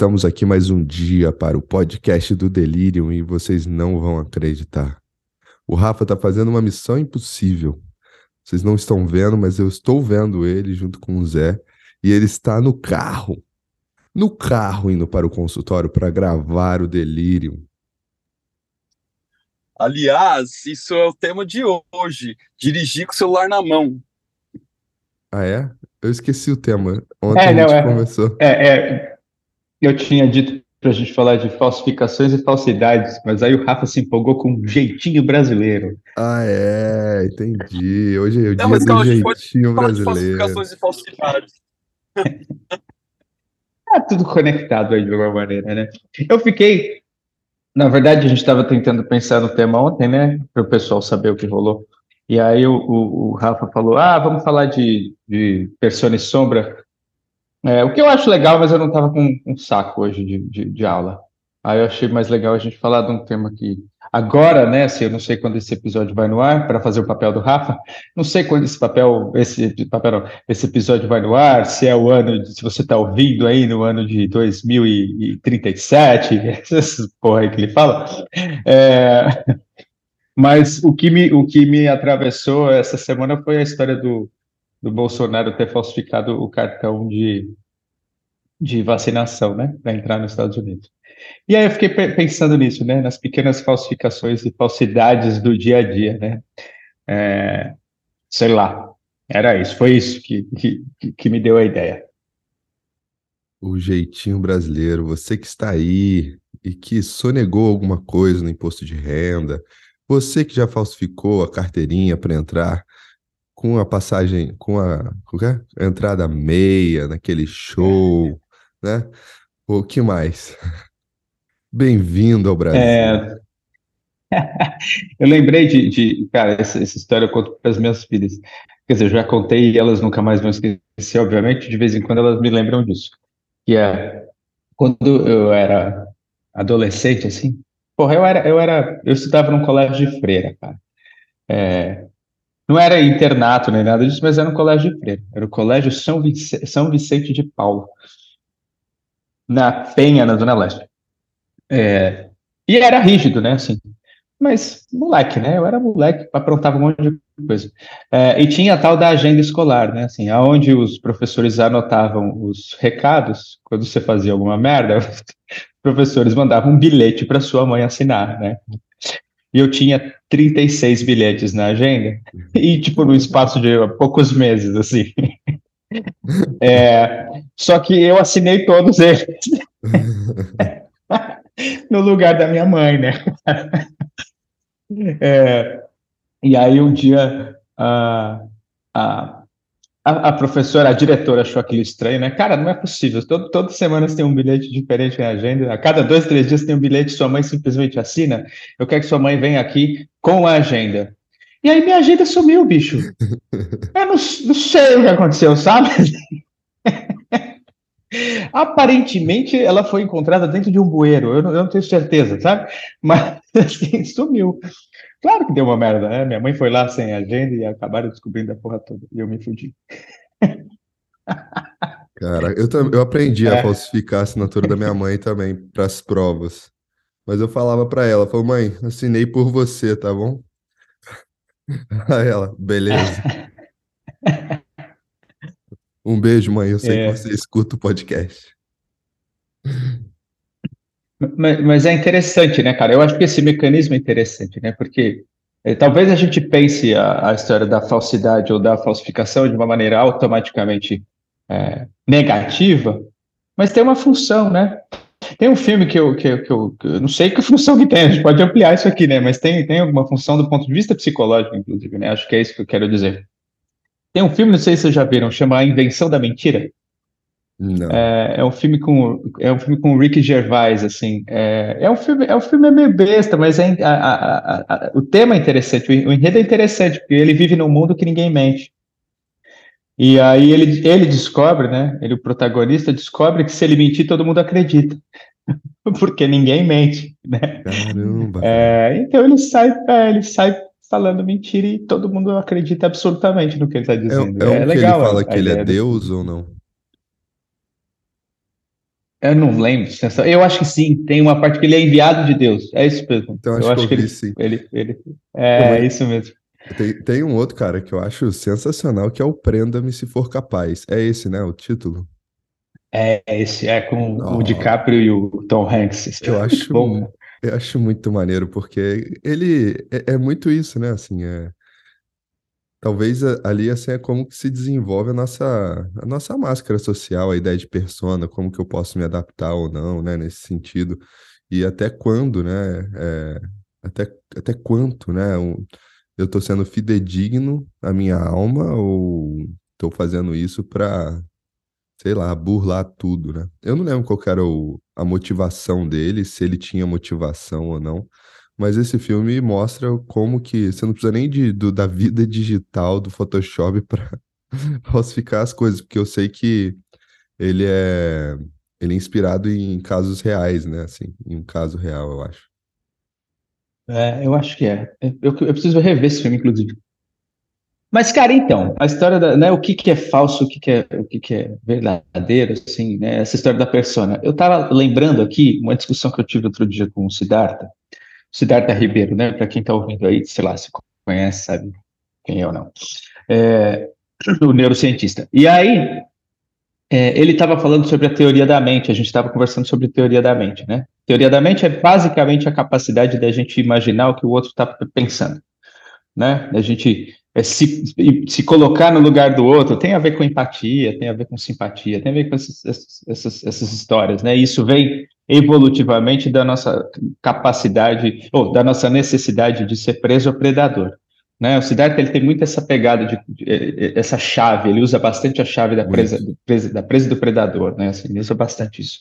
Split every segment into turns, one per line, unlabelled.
Estamos aqui mais um dia para o podcast do Delirium e vocês não vão acreditar. O Rafa está fazendo uma missão impossível. Vocês não estão vendo, mas eu estou vendo ele junto com o Zé e ele está no carro. No carro indo para o consultório para gravar o Delirium.
Aliás, isso é o tema de hoje: dirigir com o celular na mão.
Ah, é? Eu esqueci o tema. Ontem é, não, a gente
é,
conversou.
É, é, eu tinha dito para a gente falar de falsificações e falsidades, mas aí o Rafa se empolgou com um jeitinho brasileiro.
Ah, é, entendi. Hoje é o não, dia do jeitinho brasileiro. falsificações e falsidades.
é tudo conectado aí de alguma maneira, né? Eu fiquei. Na verdade, a gente estava tentando pensar no tema ontem, né? Para o pessoal saber o que rolou. E aí o, o, o Rafa falou: ah, vamos falar de, de Persona e Sombra. É, o que eu acho legal, mas eu não estava com um saco hoje de, de, de, aula. Aí eu achei mais legal a gente falar de um tema que agora, né? Se eu não sei quando esse episódio vai no ar para fazer o papel do Rafa, não sei quando esse papel, esse papel, não, esse episódio vai no ar, se é o ano, de, se você está ouvindo aí no ano de 2037, essas porra aí que ele fala. É, mas o que me, o que me atravessou essa semana foi a história do do Bolsonaro ter falsificado o cartão de, de vacinação, né, para entrar nos Estados Unidos. E aí eu fiquei pensando nisso, né, nas pequenas falsificações e falsidades do dia a dia, né. É, sei lá, era isso, foi isso que, que, que me deu a ideia.
O jeitinho brasileiro, você que está aí e que sonegou alguma coisa no imposto de renda, você que já falsificou a carteirinha para entrar com a passagem, com a, com a entrada meia naquele show, né? O que mais? Bem-vindo ao Brasil. É...
eu lembrei de, de cara, essa, essa, história eu conto para as minhas filhas. Quer dizer, eu já contei e elas nunca mais vão esquecer, obviamente, de vez em quando elas me lembram disso. Que é quando eu era adolescente, assim, porra, eu era, eu era, eu estudava num colégio de freira, cara. É, não era internato nem nada disso, mas era um colégio de freira. Era o Colégio São, Vic São Vicente de Paulo, na Penha, na Zona Leste. É, e era rígido, né, assim. Mas, moleque, né? Eu era moleque, aprontava um monte de coisa. É, e tinha a tal da agenda escolar, né? Assim, aonde os professores anotavam os recados, quando você fazia alguma merda, os professores mandavam um bilhete para sua mãe assinar, né? E eu tinha 36 bilhetes na agenda, e tipo, no espaço de poucos meses, assim. É, só que eu assinei todos eles no lugar da minha mãe, né? É, e aí um dia a, a, a, a, professora, a diretora achou aquilo estranho, né? Cara, não é possível. Todo, toda semana você tem um bilhete diferente na agenda. A cada dois, três dias tem um bilhete, sua mãe simplesmente assina. Eu quero que sua mãe venha aqui com a agenda. E aí minha agenda sumiu, bicho. Eu não, não sei o que aconteceu, sabe? Aparentemente ela foi encontrada dentro de um bueiro, eu não, eu não tenho certeza, sabe? Mas assim, sumiu. Claro que deu uma merda, né? Minha mãe foi lá sem agenda e acabaram descobrindo a porra toda. E eu me fudi.
Cara, eu, eu aprendi a é. falsificar a assinatura da minha mãe também para as provas. Mas eu falava para ela, falou, mãe, assinei por você, tá bom? Aí ela, beleza. Um beijo, mãe. Eu sei é. que você escuta o podcast.
Mas, mas, é interessante, né, cara? Eu acho que esse mecanismo é interessante, né? Porque é, talvez a gente pense a, a, história da falsidade ou da falsificação de uma maneira automaticamente é, negativa, mas tem uma função, né? Tem um filme que eu, que, que, eu, que eu não sei que função que tem, a gente pode ampliar isso aqui, né? Mas tem, tem alguma função do ponto de vista psicológico, inclusive, né? Acho que é isso que eu quero dizer. Tem um filme, não sei se vocês já viram, chama A Invenção da Mentira. É, é, um filme com é um filme com Ricky Gervais assim. É, é um filme é um filme meio besta mas é, a, a, a, o tema é interessante o enredo é interessante porque ele vive num mundo que ninguém mente. E aí ele ele descobre né ele o protagonista descobre que se ele mentir todo mundo acredita. Porque ninguém mente né? Caramba. É, então ele sai é, ele sai falando mentira e todo mundo acredita absolutamente no que ele está dizendo
é, é, é legal ele fala que ele é Deus ou não
Eu não lembro. Eu acho que sim, tem uma parte que ele é enviado de Deus. É isso mesmo.
Então, acho eu acho que, eu vi, ele, sim.
Ele, ele, é, é isso mesmo.
Tem, tem um outro cara que eu acho sensacional, que é o Prenda-me se for capaz. É esse, né? O título.
É esse, é com oh. o DiCaprio e o Tom Hanks.
Eu acho, Bom, eu acho muito maneiro, porque ele é, é muito isso, né? Assim, é, talvez ali assim é como que se desenvolve a nossa, a nossa máscara social, a ideia de persona, como que eu posso me adaptar ou não, né? Nesse sentido. E até quando, né? É, até, até quanto, né? Eu estou sendo fidedigno à minha alma ou estou fazendo isso para, sei lá, burlar tudo, né? Eu não lembro qual era o, a motivação dele, se ele tinha motivação ou não, mas esse filme mostra como que você não precisa nem de, do, da vida digital do Photoshop para falsificar as coisas, porque eu sei que ele é ele é inspirado em casos reais, né? Assim, em um caso real, eu acho.
É, eu acho que é. Eu, eu preciso rever esse filme, inclusive. Mas, cara, então, a história da, né, o que, que é falso, o que, que é, o que, que é verdadeiro, assim, né, essa história da persona. Eu estava lembrando aqui uma discussão que eu tive outro dia com o Siddhartha, Siddhartha Ribeiro, né, para quem está ouvindo aí, sei lá, se conhece, sabe quem é ou não, é, o neurocientista. E aí, é, ele estava falando sobre a teoria da mente, a gente estava conversando sobre teoria da mente, né? Teoria da mente é basicamente a capacidade da gente imaginar o que o outro está pensando, né? A gente é, se, se colocar no lugar do outro tem a ver com empatia, tem a ver com simpatia, tem a ver com essas, essas, essas histórias, né? Isso vem evolutivamente da nossa capacidade, ou da nossa necessidade de ser preso ou predador. Né? O Siddhartha ele tem muito essa pegada de, de, essa chave, ele usa bastante a chave da presa, do, presa, da presa do predador, né? Assim, ele usa bastante isso.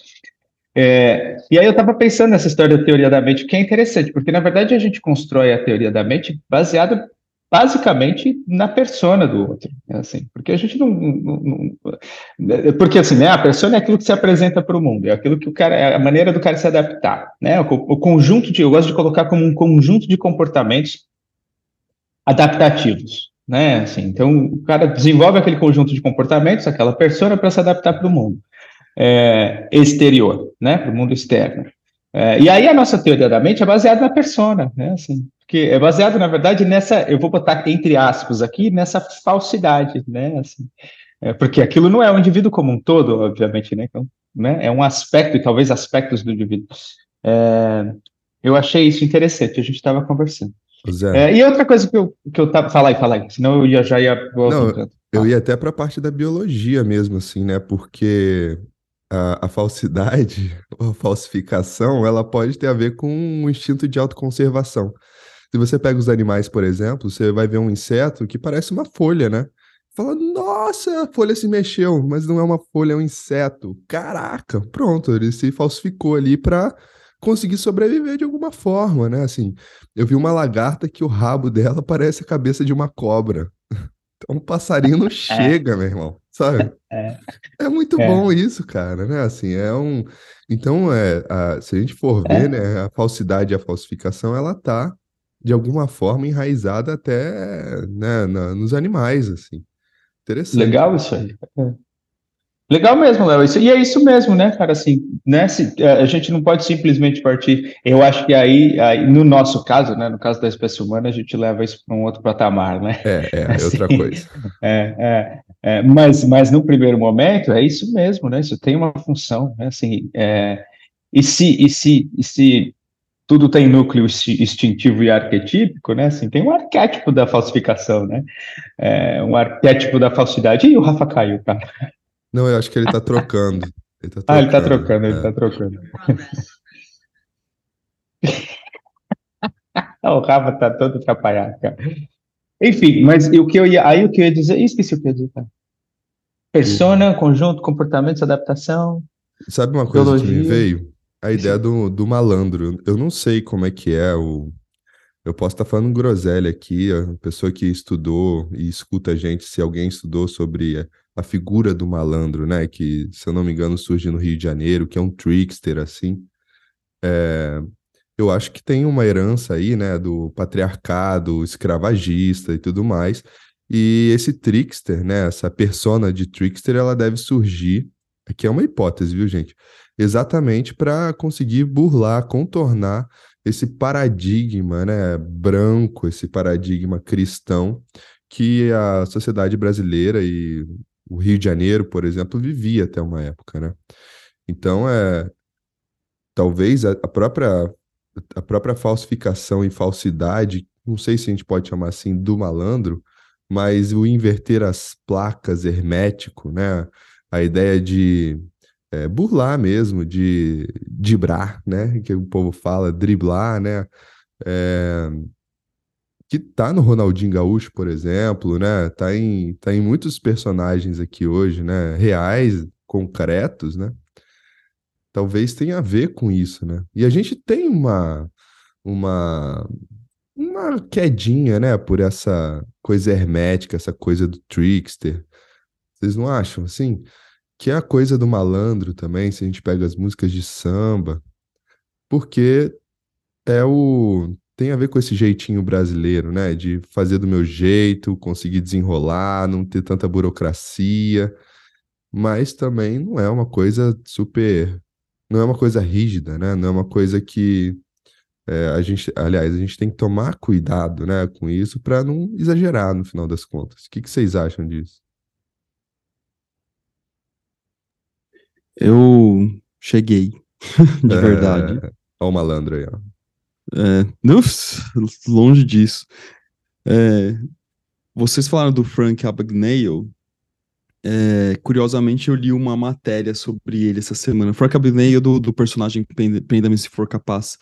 É, e aí eu estava pensando nessa história da teoria da mente, que é interessante, porque na verdade a gente constrói a teoria da mente baseada basicamente na persona do outro, né? assim, porque a gente não, não, não, porque assim, né, a persona é aquilo que se apresenta para o mundo, é aquilo que o cara, é a maneira do cara se adaptar, né, o, o conjunto de, eu gosto de colocar como um conjunto de comportamentos adaptativos, né? Assim, então, o cara desenvolve aquele conjunto de comportamentos, aquela persona, para se adaptar para o mundo é, exterior, né? Para o mundo externo. É, e aí a nossa teoria da mente é baseada na persona, né? Assim, que é baseado, na verdade, nessa, eu vou botar entre aspas aqui, nessa falsidade, né? Assim, é, porque aquilo não é um indivíduo como um todo, obviamente, né? Então, né? É um aspecto, e talvez aspectos do indivíduo. É, eu achei isso interessante, a gente estava conversando. É, e outra coisa que eu, que eu tava. Fala aí, fala aí, senão eu ia, já ia.
Não, eu ia até para a parte da biologia mesmo, assim, né? Porque a, a falsidade, a falsificação, ela pode ter a ver com um instinto de autoconservação. Se você pega os animais, por exemplo, você vai ver um inseto que parece uma folha, né? Fala, nossa, a folha se mexeu, mas não é uma folha, é um inseto. Caraca, pronto, ele se falsificou ali para conseguir sobreviver de alguma forma, né? Assim, eu vi uma lagarta que o rabo dela parece a cabeça de uma cobra. Então, um passarinho não é. chega, meu irmão, sabe? É, é muito é. bom isso, cara, né? Assim, é um. Então, é, a, se a gente for ver, é. né, a falsidade e a falsificação, ela tá de alguma forma enraizada até né, na, nos animais, assim. Interessante.
Legal isso aí. É. Legal mesmo, Léo. E é isso mesmo, né, cara? Assim, né? Se, é, a gente não pode simplesmente partir. Eu acho que aí, aí, no nosso caso, né, no caso da espécie humana, a gente leva isso para um outro patamar, né?
É, é, assim, outra coisa.
É, é, é, mas, mas no primeiro momento é isso mesmo, né? Isso tem uma função, né? Assim, é, e se, e se, e se tudo tem núcleo instintivo e arquetípico, né? Assim, tem um arquétipo da falsificação, né? É, um arquétipo da falsidade. E o Rafa caiu, cara.
Não, eu acho que ele tá trocando.
Ele tá trocando. Ah, ele tá trocando, é. ele tá trocando. o Rafa tá todo atrapalhado, cara. Enfim, mas o que eu ia, aí o que eu ia dizer, esqueci o que eu ia dizer, cara. Persona, conjunto, comportamentos, adaptação.
Sabe uma coisa biologia. que me veio? A ideia do, do malandro. Eu não sei como é que é o. Eu posso estar falando groselha aqui, a pessoa que estudou e escuta a gente, se alguém estudou sobre a figura do malandro, né? Que, se eu não me engano, surge no Rio de Janeiro, que é um trickster, assim. É, eu acho que tem uma herança aí, né, do patriarcado escravagista e tudo mais. E esse trickster, né, essa persona de trickster, ela deve surgir, aqui é uma hipótese, viu, gente? Exatamente para conseguir burlar, contornar esse paradigma, né, branco, esse paradigma cristão que a sociedade brasileira e o Rio de Janeiro, por exemplo, vivia até uma época, né? Então, é talvez a, própria a própria falsificação e falsidade, não sei se a gente pode chamar assim do malandro, mas o inverter as placas hermético, né? A ideia de é, burlar mesmo, de dibrar, né? Que o povo fala, driblar, né? É, que tá no Ronaldinho Gaúcho, por exemplo, né? Tá em, tá em muitos personagens aqui hoje, né? Reais, concretos, né? Talvez tenha a ver com isso, né? E a gente tem uma uma uma quedinha, né, por essa coisa hermética, essa coisa do trickster. Vocês não acham assim? Que é a coisa do malandro também, se a gente pega as músicas de samba, porque é o tem a ver com esse jeitinho brasileiro, né? De fazer do meu jeito, conseguir desenrolar, não ter tanta burocracia, mas também não é uma coisa super. Não é uma coisa rígida, né? Não é uma coisa que é, a gente, aliás, a gente tem que tomar cuidado, né, com isso para não exagerar no final das contas. O que, que vocês acham disso?
Eu cheguei, de é... verdade. Olha
o malandro aí, ó.
É, não, longe disso. É, vocês falaram do Frank Abagnale. É, curiosamente, eu li uma matéria sobre ele essa semana. Frank Abagnale, do, do personagem Prenda-me Se For Capaz.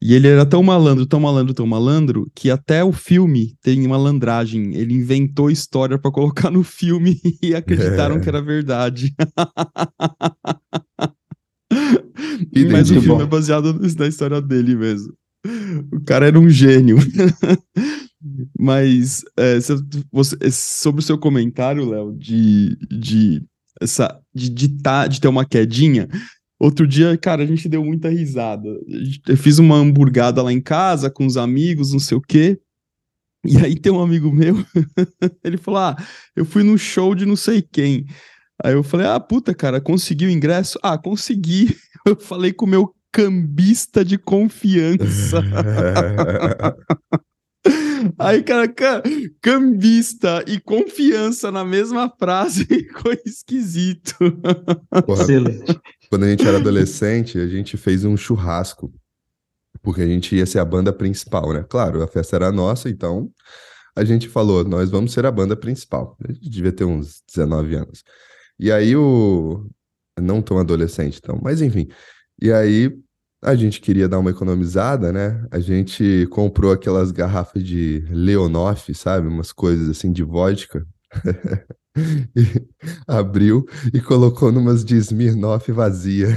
E ele era tão malandro, tão malandro, tão malandro, que até o filme tem malandragem. Ele inventou história para colocar no filme e acreditaram é. que era verdade. Mas o filme bom. é baseado na história dele mesmo. O cara era um gênio. Mas é, você, é, sobre o seu comentário, Léo, de, de, essa, de, de, tá, de ter uma quedinha, outro dia, cara, a gente deu muita risada. Eu fiz uma hamburgada lá em casa com os amigos, não sei o quê. E aí tem um amigo meu, ele falou: Ah, eu fui no show de não sei quem. Aí eu falei: Ah, puta, cara, conseguiu o ingresso? Ah, consegui. Eu falei com o meu cambista de confiança. Aí, cara, cambista e confiança na mesma frase ficou esquisito.
Porra, quando a gente era adolescente, a gente fez um churrasco, porque a gente ia ser a banda principal, né? Claro, a festa era nossa, então a gente falou, nós vamos ser a banda principal. A gente devia ter uns 19 anos. E aí o. Não tão adolescente, então, mas enfim. E aí a gente queria dar uma economizada, né? A gente comprou aquelas garrafas de Leonoff, sabe? Umas coisas assim de vodka. abriu e colocou numas de Smirnoff vazia.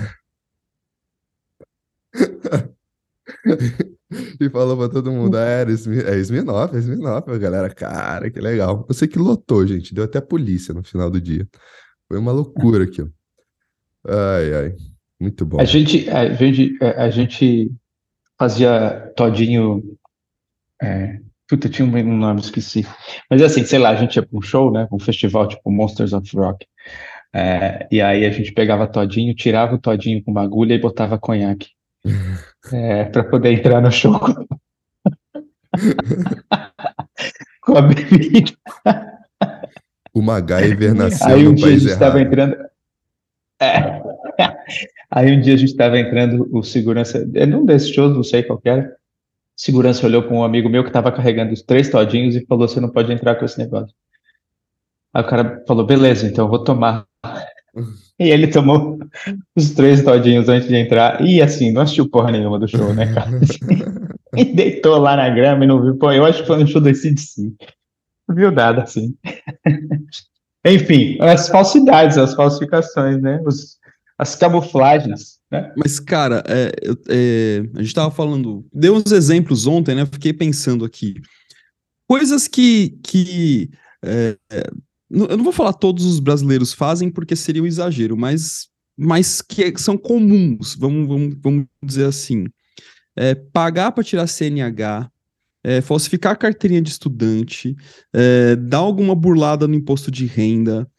e falou pra todo mundo: ah, era Smir é Smirnoff, é Smirnoff. A galera, cara, que legal. Eu sei que lotou, gente. Deu até polícia no final do dia. Foi uma loucura aquilo. Ai, ai. Muito bom.
A gente, a gente, a gente fazia todinho. É, puta, tinha um nome, esqueci. Mas assim, sei lá, a gente ia para um show, né? Um festival tipo Monsters of Rock. É, e aí a gente pegava todinho, tirava o todinho com uma agulha e botava conhaque. é, para poder entrar no show. com a bebida.
O MacGyver nasceu aí um no dia país a gente estava
entrando. É. Aí um dia a gente estava entrando, o segurança, é num desses shows, não sei qual era, segurança olhou para um amigo meu que estava carregando os três todinhos e falou: Você não pode entrar com esse negócio. Aí o cara falou: Beleza, então eu vou tomar. E ele tomou os três todinhos antes de entrar. E assim, não assistiu porra nenhuma do show, né, cara? e deitou lá na grama e não viu. Pô, eu acho que foi no show do CDC. Não viu nada, assim. Enfim, as falsidades, as falsificações, né? Os, as camuflagens. Né?
Mas, cara, é, é, a gente estava falando, deu uns exemplos ontem, né? Fiquei pensando aqui. Coisas que. que é, eu não vou falar todos os brasileiros fazem porque seria um exagero, mas, mas que são comuns, vamos, vamos, vamos dizer assim. É, pagar para tirar CNH, é, falsificar carteirinha de estudante, é, dar alguma burlada no imposto de renda,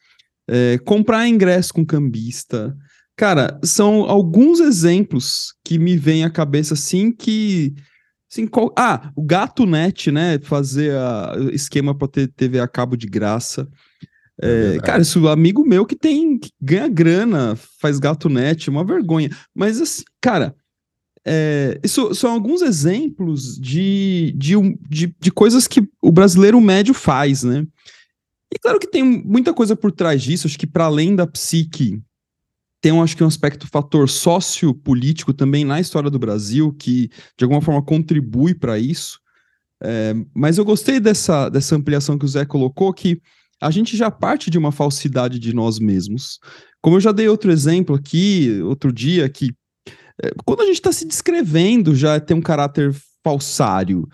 é, comprar ingresso com cambista, Cara, são alguns exemplos que me vêm à cabeça assim que. Assim, qual... Ah, o Gato Net, né? Fazer a... esquema para ter TV a cabo de graça. É, cara, isso amigo meu que tem que ganha grana, faz gato net, uma vergonha. Mas assim, cara, é, isso são alguns exemplos de, de, de, de coisas que o brasileiro médio faz, né? E claro que tem muita coisa por trás disso, acho que para além da psique, tem um, acho que um aspecto fator sociopolítico também na história do Brasil, que de alguma forma contribui para isso. É, mas eu gostei dessa, dessa ampliação que o Zé colocou, que a gente já parte de uma falsidade de nós mesmos. Como eu já dei outro exemplo aqui, outro dia, que é, quando a gente está se descrevendo já tem um caráter falsário.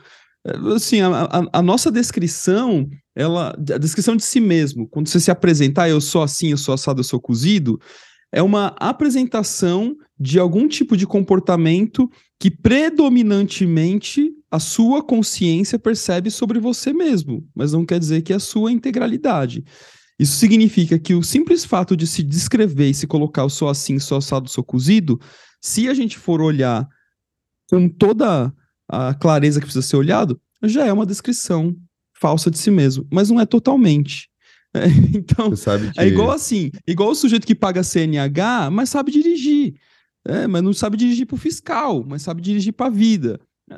É, assim, a, a, a, nossa descrição, ela, a descrição de si mesmo, quando você se apresentar, ah, eu sou assim, eu sou assado, eu sou cozido, é uma apresentação de algum tipo de comportamento que predominantemente a sua consciência percebe sobre você mesmo, mas não quer dizer que é a sua integralidade. Isso significa que o simples fato de se descrever e se colocar eu sou assim, sou assado, sou cozido, se a gente for olhar com toda a clareza que precisa ser olhado, já é uma descrição falsa de si mesmo, mas não é totalmente. Então, é que... é igual assim, igual o sujeito que paga CNH, mas sabe dirigir. É, mas não sabe dirigir para o fiscal, mas sabe dirigir para a vida. É,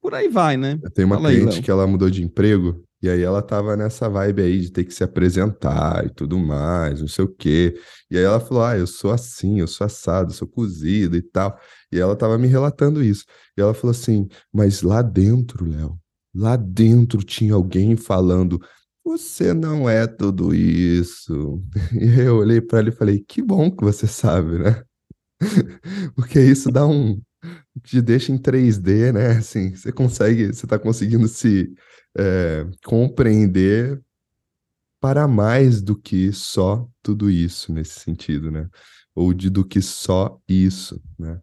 por aí vai, né?
Tem uma Fala cliente aí, que ela mudou de emprego e aí ela tava nessa vibe aí de ter que se apresentar e tudo mais, não sei o quê. E aí ela falou: Ah, eu sou assim, eu sou assado, eu sou cozido e tal. E ela tava me relatando isso. E ela falou assim: Mas lá dentro, Léo, lá dentro tinha alguém falando: Você não é tudo isso. E eu olhei para ela e falei: Que bom que você sabe, né? Porque isso dá um. te deixa em 3D, né? Assim, você consegue, você tá conseguindo se é, compreender para mais do que só tudo isso nesse sentido, né? Ou de do que só isso, né?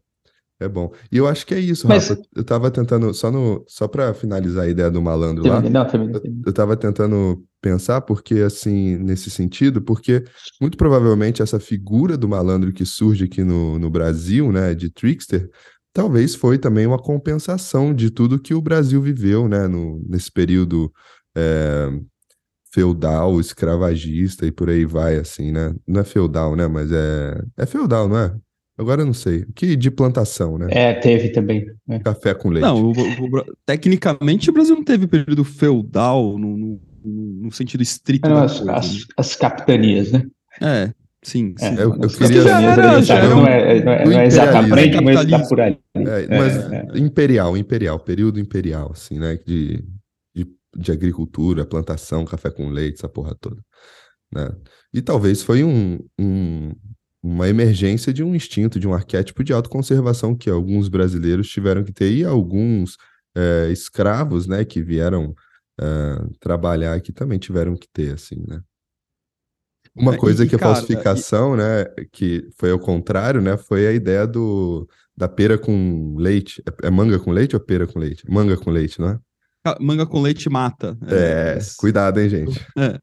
É bom. E eu acho que é isso, Mas... Rafa. Eu tava tentando, só, no, só para finalizar a ideia do malandro lá, não, também, eu, eu tava tentando pensar porque, assim, nesse sentido, porque muito provavelmente essa figura do malandro que surge aqui no, no Brasil, né, de trickster, talvez foi também uma compensação de tudo que o Brasil viveu, né, no, nesse período é, feudal, escravagista e por aí vai, assim, né? Não é feudal, né? Mas é, é feudal, não é? Agora eu não sei. Que de plantação, né?
É, teve também. Né?
Café com leite.
Não, o, o, tecnicamente o Brasil não teve período feudal no, no, no sentido estrito.
Não, as, as, né? as capitanias, né?
É, Sim,
é, sim. É, eu, eu queria... Já
era, já era um... não, é, não, é, não é exatamente, mas está por.
É, mas é, imperial, imperial, período imperial, assim, né? De, de, de, agricultura, plantação, café com leite, essa porra toda. Né? E talvez foi um, um, uma emergência de um instinto, de um arquétipo de autoconservação que alguns brasileiros tiveram que ter, e alguns é, escravos, né, que vieram trabalhar aqui também tiveram que ter, assim, né? Uma coisa e, que a cara, falsificação, e... né, que foi ao contrário, né, foi a ideia do da pera com leite. É, é manga com leite ou pera com leite? Manga com leite, não é?
Ah, manga com leite mata.
É, é cuidado, hein, gente.
É.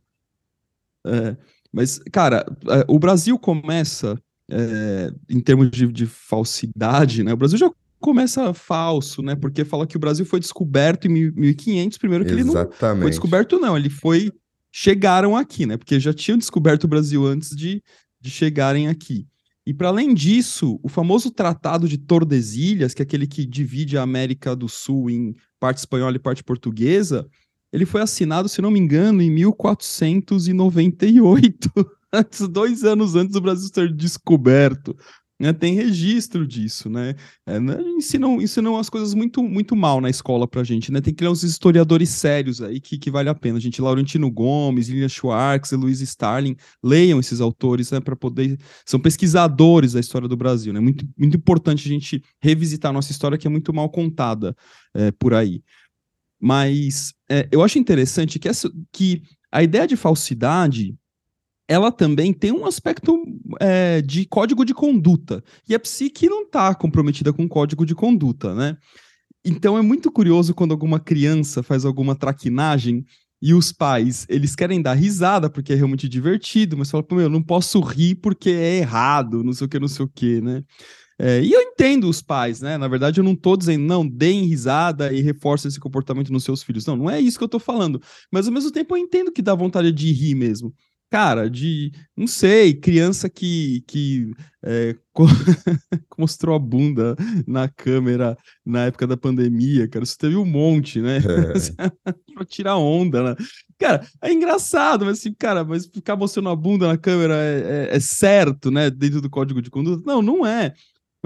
é. Mas, cara, é, o Brasil começa, é, em termos de, de falsidade, né, o Brasil já começa falso, né? Porque fala que o Brasil foi descoberto em 1500, primeiro que Exatamente. ele não foi descoberto, não, ele foi chegaram aqui, né? Porque já tinham descoberto o Brasil antes de, de chegarem aqui. E para além disso, o famoso Tratado de Tordesilhas, que é aquele que divide a América do Sul em parte espanhola e parte portuguesa, ele foi assinado, se não me engano, em 1498, dois anos antes do Brasil ser descoberto. Né, tem registro disso, né? É, né, ensinam, ensinam as coisas muito, muito mal na escola pra gente, né? Tem que ler uns historiadores sérios aí que, que vale a pena. Gente, Laurentino Gomes, Lilian Schwartz, Luiz Starling, leiam esses autores, né? Para poder. São pesquisadores da história do Brasil, né? Muito, muito importante a gente revisitar a nossa história, que é muito mal contada é, por aí. Mas é, eu acho interessante que, essa, que a ideia de falsidade ela também tem um aspecto é, de código de conduta. E a psique não está comprometida com código de conduta, né? Então é muito curioso quando alguma criança faz alguma traquinagem e os pais, eles querem dar risada porque é realmente divertido, mas fala, pô, meu, não posso rir porque é errado, não sei o que, não sei o que, né? É, e eu entendo os pais, né? Na verdade, eu não tô dizendo, não, deem risada e reforcem esse comportamento nos seus filhos. Não, não é isso que eu tô falando. Mas ao mesmo tempo eu entendo que dá vontade de rir mesmo. Cara, de, não sei, criança que, que é, mostrou a bunda na câmera na época da pandemia, cara, isso teve um monte, né? É. pra tirar onda, né? Cara, é engraçado, mas assim, cara, mas ficar mostrando a bunda na câmera é, é, é certo, né? Dentro do código de conduta? Não, não é.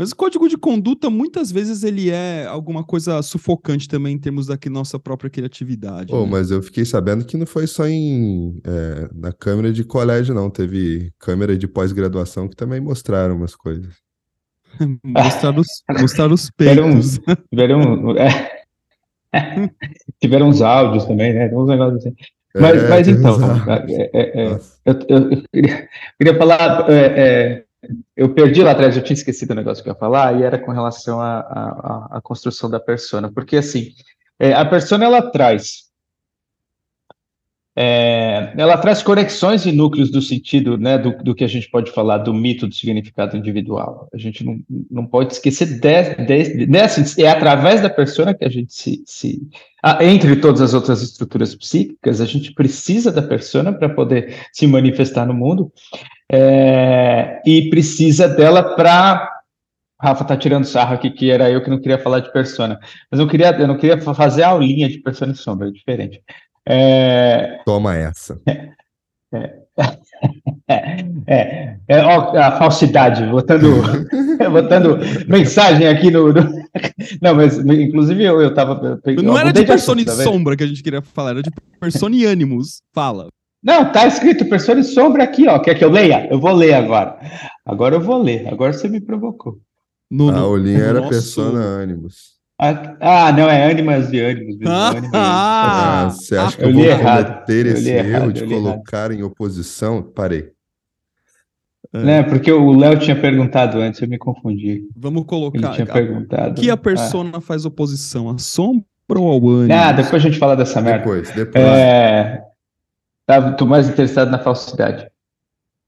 Mas o código de conduta, muitas vezes, ele é alguma coisa sufocante também em termos da nossa própria criatividade.
Oh,
né?
Mas eu fiquei sabendo que não foi só em, é, na câmera de colégio, não. Teve câmera de pós-graduação que também mostraram umas coisas.
mostraram, os, mostraram os peitos.
Tiveram, é, tiveram uns áudios também, né? Uns negócios assim. Mas,
É,
mas então, é, é, é, eu, eu- eu queria, queria falar. Eu perdi lá atrás, eu tinha esquecido o negócio que eu ia falar, e era com relação à construção da persona. Porque, assim, é, a persona ela traz. é, ela traz conexões e núcleos do sentido, né, do, do que a gente pode falar do mito do significado individual. A gente não, não pode esquecer de, de, assim, é através da persona que a gente se, se entre todas as outras estruturas psíquicas, a gente precisa da persona para poder se manifestar no mundo é, e precisa dela para Rafa tá tirando sarro aqui que era eu que não queria falar de persona, mas eu não queria eu não queria fa- fazer a aulinha de persona e sombra, é diferente. É,
Toma essa.
é, é, ó, a falsidade, botando, botando mensagem aqui no, no- Não, mas inclusive eu, eu tava. eu
Não era de persona e
tá
sombra que a gente queria falar, era de persona e ânimos. Fala.
Não, tá escrito persona e sombra aqui, ó. Quer que eu leia? Eu vou ler agora. Agora eu vou ler. Agora você me provocou.
No,
A Aulinha
no
era
nosso-
persona ânimos.
Ah, ah, não, é ânimas e ânimos. mesmo,
Ah,
ânimos.
Ah,
Ah,
você acha que
eu
eu vou
errado.
cometer
Eu
esse
errado,
erro de
li errado.
colocar em oposição? Parei.
Né, porque o Léo tinha perguntado antes, eu me confundi.
Vamos
Ele
colocar.
tinha
a-
perguntado.
que a persona faz oposição? A sombra ou ao ânimo?
Ah, depois a gente fala dessa merda.
Depois, depois.
É, tá, tô mais interessado na falsidade.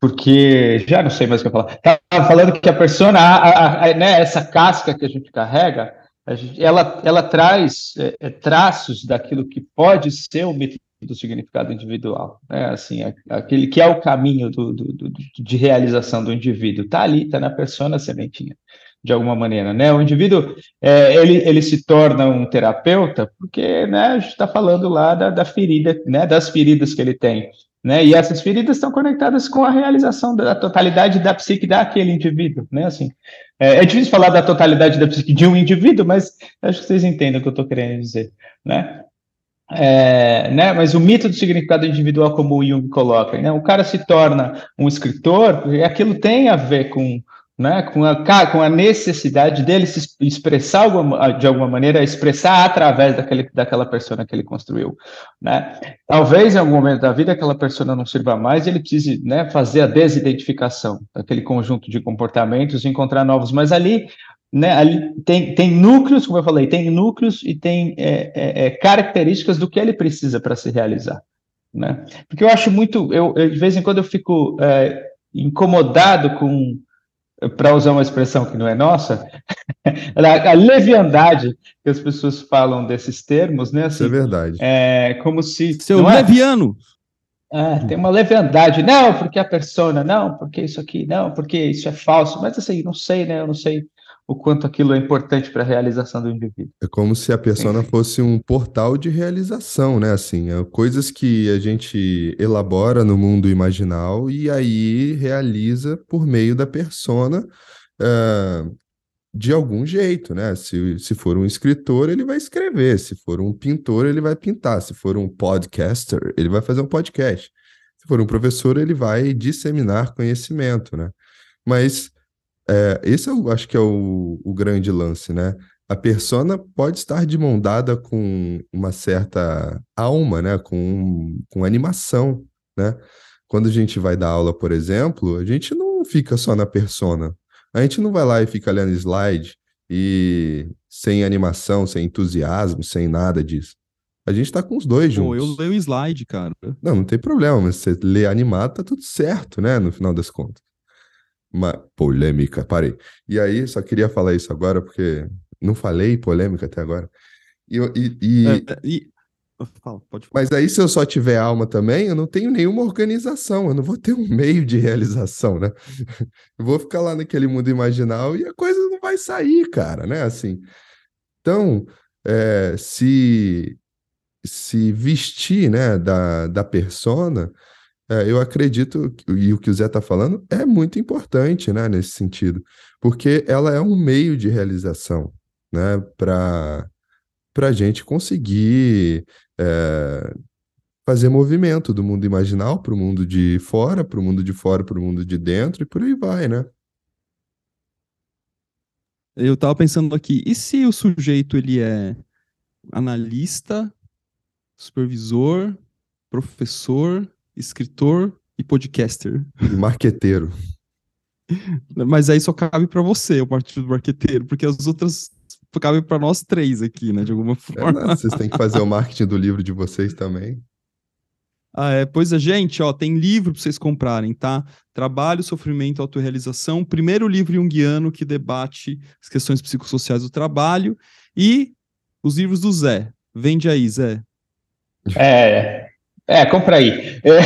Porque já não sei mais o que eu falar. Tava falando que a persona, a- a- a- né, essa casca que a gente carrega, gente- ela, ela traz é, é, traços daquilo que pode ser o mito do significado individual, né? Assim, aquele que é o caminho do, do- do- de realização do indivíduo. Tá ali, tá na persona sementinha, de alguma maneira, né? O indivíduo é, ele, ele se torna um terapeuta porque né, a gente está falando lá da, da ferida, né, das feridas que ele tem. Né, e essas feridas estão conectadas com a realização da totalidade da psique daquele indivíduo. Né, assim, é, é difícil falar da totalidade da psique de um indivíduo, mas acho que vocês entendem o que eu estou querendo dizer. Né? É, né, mas o mito do significado individual, como o Jung coloca, né, o cara se torna um escritor, e aquilo tem a ver com, né, com, a, com a necessidade dele se es- expressar de alguma maneira, expressar através daquele, daquela persona que ele construiu. Né? Talvez em algum momento da vida aquela persona não sirva mais e ele precise né, fazer a desidentificação daquele conjunto de comportamentos e encontrar novos, mas ali né, ali tem, tem núcleos, como eu falei, tem núcleos e tem é, é, é, características do que ele precisa para se realizar, né? Porque eu acho muito, eu, eu, de vez em quando eu fico é, incomodado com, para usar uma expressão que não é nossa, a, leviandade que as pessoas falam desses termos, né?
Isso é
Assim,
verdade.
é como se
Seu
não é?
leviano.
Ah, tem uma leviandade, não, porque a persona, não, porque isso aqui, não, porque isso é falso, mas assim, não sei, né? Eu não sei o quanto aquilo é importante para a realização do indivíduo.
É como se a persona
Enfim.
fosse um portal de realização, né? Assim, é coisas que a gente elabora no mundo imaginal e aí realiza por meio da persona, ah, de algum jeito, né? Se, se for um escritor, ele vai escrever. Se for um pintor, ele vai pintar. Se for um podcaster, ele vai fazer um podcast. Se for um professor, ele vai disseminar conhecimento, né? Mas é, esse eu acho que é o, o grande lance, né? A persona pode estar de mão dada com uma certa alma, né? Com, com animação, né? Quando a gente vai dar aula, por exemplo, a gente não fica só na persona. A gente não vai lá e fica lendo slide e sem animação, sem entusiasmo, sem nada disso. A gente tá com os dois
Pô,
juntos.
eu leio slide, cara.
Não, não tem problema, mas você lê animado, tá tudo certo, né? No final das contas. Uma polêmica, parei. E aí, só queria falar isso agora, porque não falei polêmica até agora. E, e- e-
É, e... Fala,
mas aí, se eu só tiver alma também, eu não tenho nenhuma organização, eu não vou ter um meio de realização, né? Eu vou ficar lá naquele mundo imaginal e a coisa não vai sair, cara, né? Assim. Então, é, se, se vestir, né, da, da persona, é, eu acredito, e o que o Zé tá falando é muito importante, né, nesse sentido, porque ela é um meio de realização, né, para a gente conseguir é, fazer movimento do mundo imaginal para o mundo de fora, para o mundo de fora, para o mundo de dentro e por aí vai, né?
Eu tava pensando aqui, e se o sujeito ele é analista, supervisor, professor, escritor e podcaster?
E marqueteiro.
Mas aí só cabe pra você, o partido do marqueteiro, porque as outras cabem pra nós três aqui, né, de alguma
É,
forma.
né? Vocês têm que fazer o marketing do livro de vocês também.
Ah, é, pois é, gente, ó, tem livro pra vocês comprarem, tá? Trabalho, Sofrimento e Autorrealização, primeiro livro junguiano que debate as questões psicossociais do trabalho e os livros do Zé. Vende aí, Zé.
É, é, compra aí. É,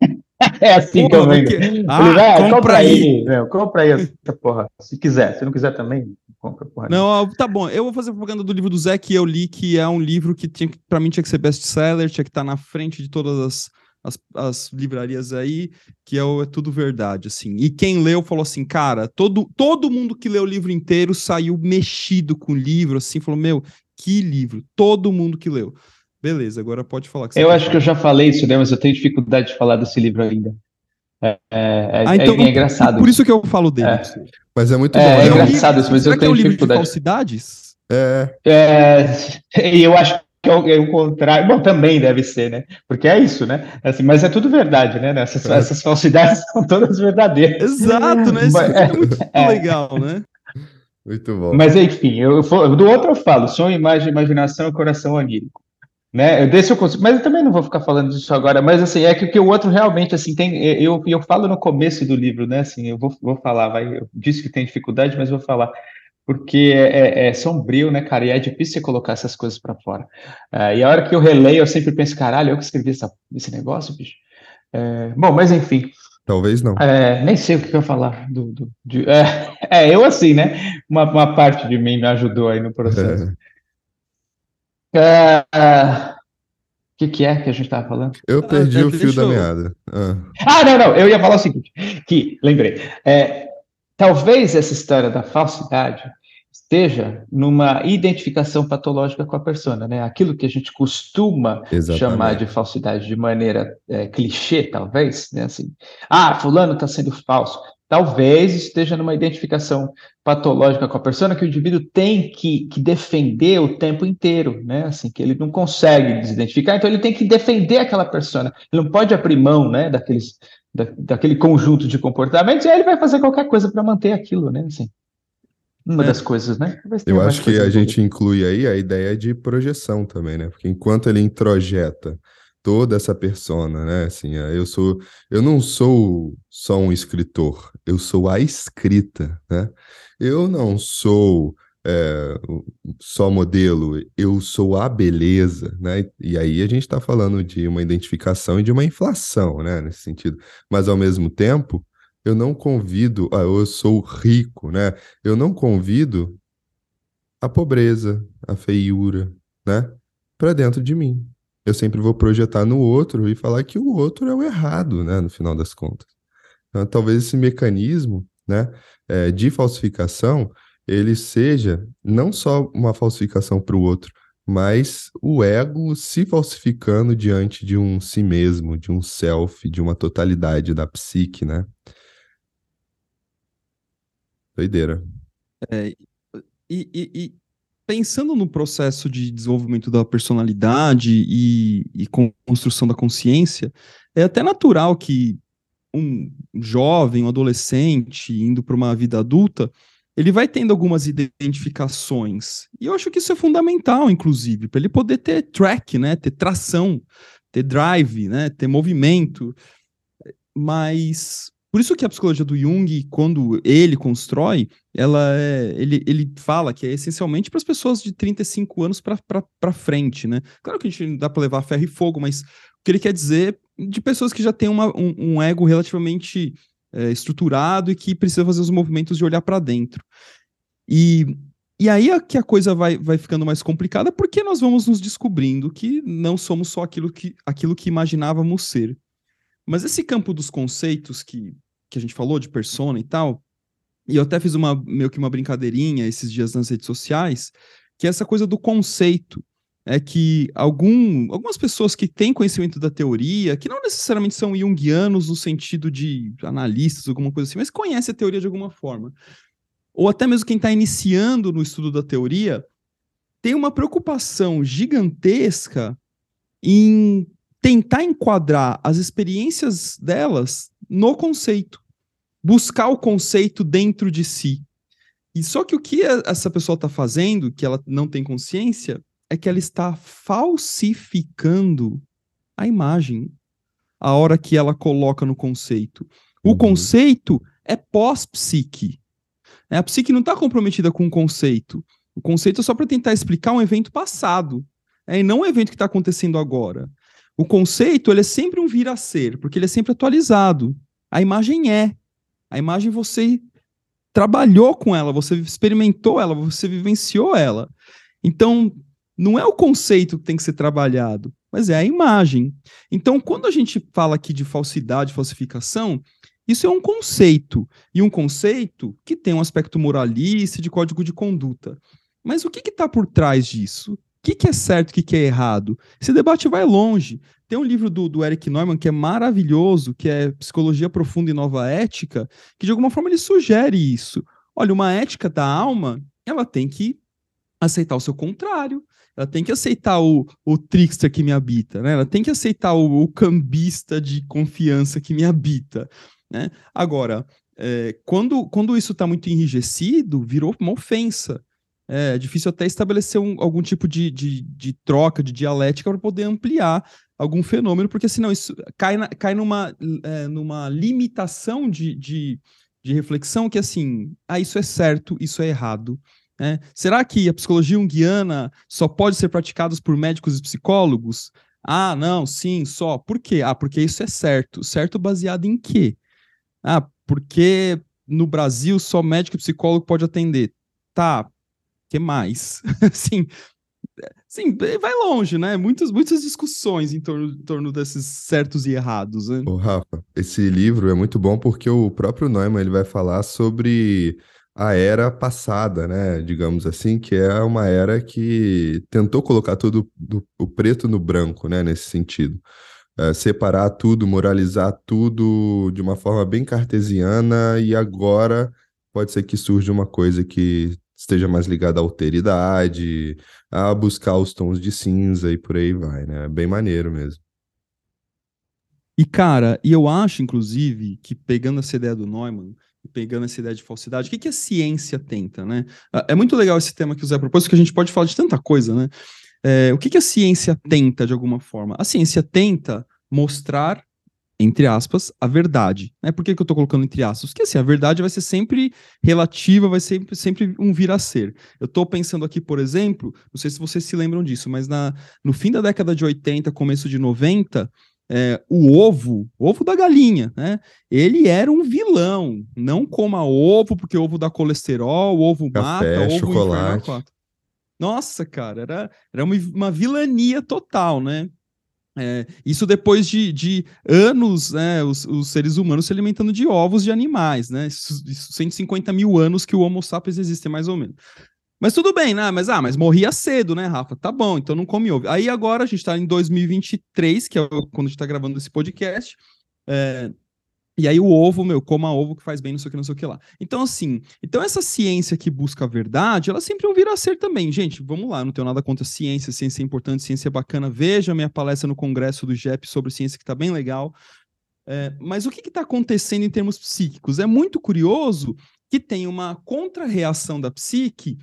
é assim que eu
Porra,
vendo.
que-
Ele
Ah,
vai,
compra
compra
aí.
aí, meu, compra aí essa porra. Se quiser, se não quiser também, compra porra.
Não, tá bom. Eu vou fazer propaganda do livro do Zé que eu li, que é um livro que tinha, pra mim tinha que ser best-seller, tinha que estar na frente de todas as, as, as livrarias aí, que é, o- é tudo verdade, assim. E quem leu falou assim, cara, todo, todo mundo que leu o livro inteiro saiu mexido com o livro, assim, falou, meu, que livro. Todo mundo que leu. Beleza, agora pode falar. Que você
Eu acho que eu
falar.
já falei isso, né? Mas eu tenho dificuldade de falar desse livro ainda. É, é,
Ah,
é-
então,
é engraçado.
Por isso que eu falo dele.
É.
Mas é muito
É,
bom.
é engraçado
livro-
isso, mas
será
eu
que é um
tenho
livro de
dificuldade.
falsidades?
É,
É, e eu acho que é o, é contrário. Bom, também deve ser, né? Porque é isso, né? Assim, mas é tudo verdade, né? Essas,
É.
essas falsidades são todas verdadeiras.
Exato, né? Isso é muito
é.
legal, né?
muito bom.
Mas enfim, eu, eu- do outro eu falo, sonho, imagem, imaginação e coração onírico. Né? Eu- Desse eu consigo, mas eu também não vou ficar falando disso agora, mas assim, é que, que o outro realmente, assim, tem, eu, eu falo no começo do livro, né, assim, eu vou, vou falar, vai, eu disse que tem dificuldade, mas vou falar, porque é, é- é sombrio, né, cara, e é difícil você colocar essas coisas para fora. Ah, e a hora que eu releio, eu sempre penso, caralho, eu que escrevi essa, esse negócio, bicho. É, bom, mas enfim,
Talvez não.
é, nem sei o que eu ia falar. Do, do- de- é, é, eu assim, né? Uma, uma parte de mim me ajudou aí no processo.
É.
É, é, O que, que é que a gente estava falando?
Eu perdi
é,
o fio da
eu-
meada. Ah,
Ah, não, não, eu ia falar o seguinte, que, lembrei, é, talvez essa história da falsidade esteja numa identificação patológica com a persona, né? Aquilo que a gente costuma
exatamente.
chamar de falsidade de maneira é, clichê, talvez, né? Assim, ah, fulano está sendo falso. Talvez esteja numa identificação patológica com a persona que o indivíduo tem que, que defender o tempo inteiro, né? Assim, que ele não consegue desidentificar, então ele tem que defender aquela persona. Ele não pode abrir mão, né, daqueles, da, daquele conjunto de comportamentos, e aí ele vai fazer qualquer coisa para manter aquilo, né? Assim, uma
É.
das coisas, né?
Eu acho que a gente inclui aí a ideia de projeção também, né? Porque enquanto ele introjeta toda essa persona, né? Assim, eh, eu sou, eu não sou só um escritor, eu sou a escrita, né? Eu não sou o- só modelo, eu sou a beleza, né? E aí a gente está falando de uma identificação e de uma inflação, né? Nesse sentido. Mas ao mesmo tempo, eu não convido, ah, eu sou rico, né? Eu não convido a pobreza, a feiura, né? Para dentro de mim. Eu sempre vou projetar no outro e falar que o outro é o errado, né? No final das contas. Então, talvez esse mecanismo, né, eh, de falsificação, ele seja não só uma falsificação para o outro, mas o ego se falsificando diante de um si mesmo, de um self, de uma totalidade da psique, né? Doideira.
E, e- e pensando no processo de desenvolvimento da personalidade e, e construção da consciência, é até natural que um jovem, um adolescente, indo para uma vida adulta, ele vai tendo algumas identificações. E eu acho que isso é fundamental, inclusive, para ele poder ter track, né? Ter tração, ter drive, né? Ter movimento. Mas por isso que a psicologia do Jung, quando ele constrói, ela é, ele, ele fala que é essencialmente para as pessoas de 35 anos para frente, né? Claro que a gente não dá para levar ferro e fogo, mas o que ele quer dizer de pessoas que já têm uma, um, um ego relativamente é, estruturado e que precisa fazer os movimentos de olhar para dentro. E, e aí é que a coisa vai, vai ficando mais complicada porque nós vamos nos descobrindo que não somos só aquilo que, aquilo que imaginávamos ser. Mas esse campo dos conceitos que, que a gente falou de persona e tal, e eu até fiz uma meio que uma brincadeirinha esses dias nas redes sociais, que é essa coisa do conceito. É que algum, algumas pessoas que têm conhecimento da teoria, que não necessariamente são junguianos no sentido de analistas, alguma coisa assim, mas conhecem a teoria de alguma forma. Ou até mesmo quem está iniciando no estudo da teoria, tem uma preocupação gigantesca em tentar enquadrar as experiências delas no conceito buscar o conceito dentro de si. E só que o que essa pessoa está fazendo, que ela não tem consciência, é que ela está falsificando a imagem a hora que ela coloca no conceito. O uhum. conceito é pós-psique. A psique não está comprometida com o conceito. O conceito é só para tentar explicar um evento passado, é, e não um evento que está acontecendo agora. O conceito ele é sempre um vir a ser, porque ele é sempre atualizado. A imagem é. A imagem você trabalhou com ela, você experimentou ela, você vivenciou ela. Então, não é o conceito que tem que ser trabalhado, mas é a imagem. Então, quando a gente fala aqui de falsidade, falsificação, isso é um conceito. E um conceito que tem um aspecto moralista de código de conduta. Mas o que está por trás disso? Que, que é certo, o que, que é errado? Esse debate vai longe. Tem um livro do, do Eric Neumann que é maravilhoso, que é Psicologia Profunda e Nova Ética, que de alguma forma ele sugere isso. Olha, uma ética da alma, ela tem que aceitar o seu contrário, ela tem que aceitar o, o trickster que me habita, né? Ela tem que aceitar o, o cambista de confiança que me habita, né? Agora, é, quando, quando isso está muito enrijecido, virou uma ofensa. É difícil até estabelecer um, algum tipo de, de, de troca, de dialética para poder ampliar algum fenômeno, porque senão isso cai, na, cai numa, é, numa limitação de, de, de, reflexão que assim, ah, isso é certo, isso é errado. Né? Será que a psicologia junguiana só pode ser praticada por médicos e psicólogos? Ah, não, sim, só. Por quê? Ah, porque isso é certo. Certo baseado em quê? Ah, porque no Brasil só médico e psicólogo pode atender. Tá, que mais? Sim, Sim, vai longe, né? Muitas, muitas discussões em torno, em torno desses certos e errados. Né?
Ô, Rafa, esse livro é muito bom porque o próprio Neumann ele vai falar sobre a era passada, né? Digamos assim, que é uma era que tentou colocar tudo do, o preto no branco, né? Nesse sentido. É, separar tudo, moralizar tudo de uma forma bem cartesiana, e agora pode ser que surja uma coisa que esteja mais ligada à alteridade, a buscar os tons de cinza e por aí vai, né? É bem maneiro mesmo.
E, cara, e eu acho, inclusive, que pegando essa ideia do Neumann, pegando essa ideia de falsidade, o que, que a ciência tenta, né? Ah, é muito legal esse tema que o Zé propôs, porque a gente pode falar de tanta coisa, né? É, o que, que a ciência tenta, de alguma forma? A ciência tenta mostrar entre aspas, a verdade. Né? Por que, que eu estou colocando entre aspas? Porque assim, a verdade vai ser sempre relativa, vai ser sempre, sempre um vir a ser. Eu estou pensando aqui, por exemplo, não sei se vocês se lembram disso, mas na, no fim da década de 80, começo de 90, é, o ovo, ovo da galinha, né? Ele era um vilão. Não coma ovo, porque ovo dá colesterol, ovo
Café,
mata, ovo
chocolate.
Nossa, cara, era, era uma, uma vilania total, né? É, isso depois de, de anos, né, os, os, seres humanos se alimentando de ovos de animais, né? Isso, isso 150 mil anos que o Homo sapiens existe, mais ou menos. Mas tudo bem, né? Mas, ah, mas morria cedo, né, Rafa? Tá bom, então não come ovo. Aí agora a gente tá em 2023, que é quando a gente tá gravando esse podcast. É, e aí o ovo, meu, coma ovo que faz bem, não sei o que, não sei o que lá. Então, assim, então essa ciência que busca a verdade, ela sempre vai vir a ser também. Gente, vamos lá, não tenho nada contra ciência, ciência é importante, ciência é bacana. Veja minha palestra no congresso do JEP sobre ciência, que tá bem legal. É, mas o que está acontecendo em termos psíquicos? É muito curioso que tem uma contrarreação da psique